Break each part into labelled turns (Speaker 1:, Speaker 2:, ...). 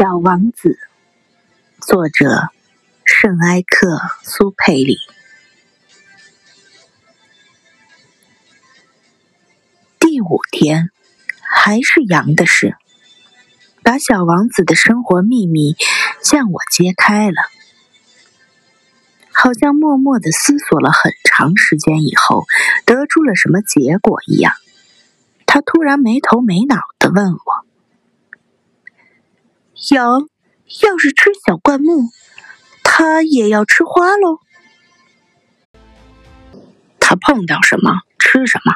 Speaker 1: 小王子，作者圣埃克苏佩里。第五天，还是羊的事，把小王子的生活秘密向我揭开了。好像默默的思索了很长时间以后，得出了什么结果一样。他突然没头没脑的问我。羊要是吃小灌木，它也要吃花喽。
Speaker 2: 它碰到什么吃什么，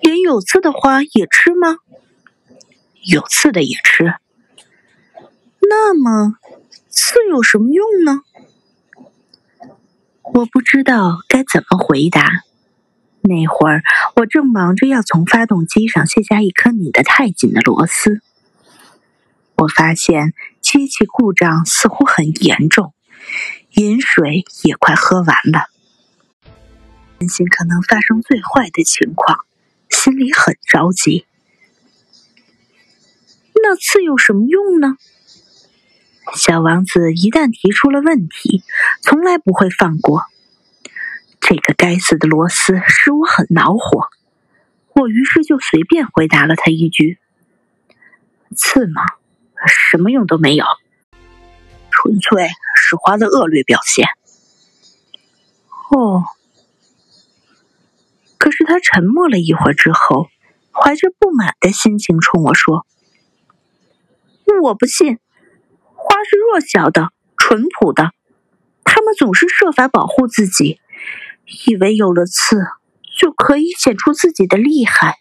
Speaker 1: 连有刺的花也吃吗？
Speaker 2: 有刺的也吃。
Speaker 1: 那么，刺有什么用呢？我不知道该怎么回答。那会儿，我正忙着要从发动机上卸下一颗拧得太紧的螺丝。我发现机器故障似乎很严重，饮水也快喝完了，担心可能发生最坏的情况，心里很着急。那刺有什么用呢？小王子一旦提出了问题，从来不会放过。这个该死的螺丝使我很恼火，我于是就随便回答了他一句：“刺吗？”什么用都没有，纯粹是花的恶劣表现。哦，可是他沉默了一会儿之后，怀着不满的心情冲我说：“我不信，花是弱小的、淳朴的，他们总是设法保护自己，以为有了刺就可以显出自己的厉害。”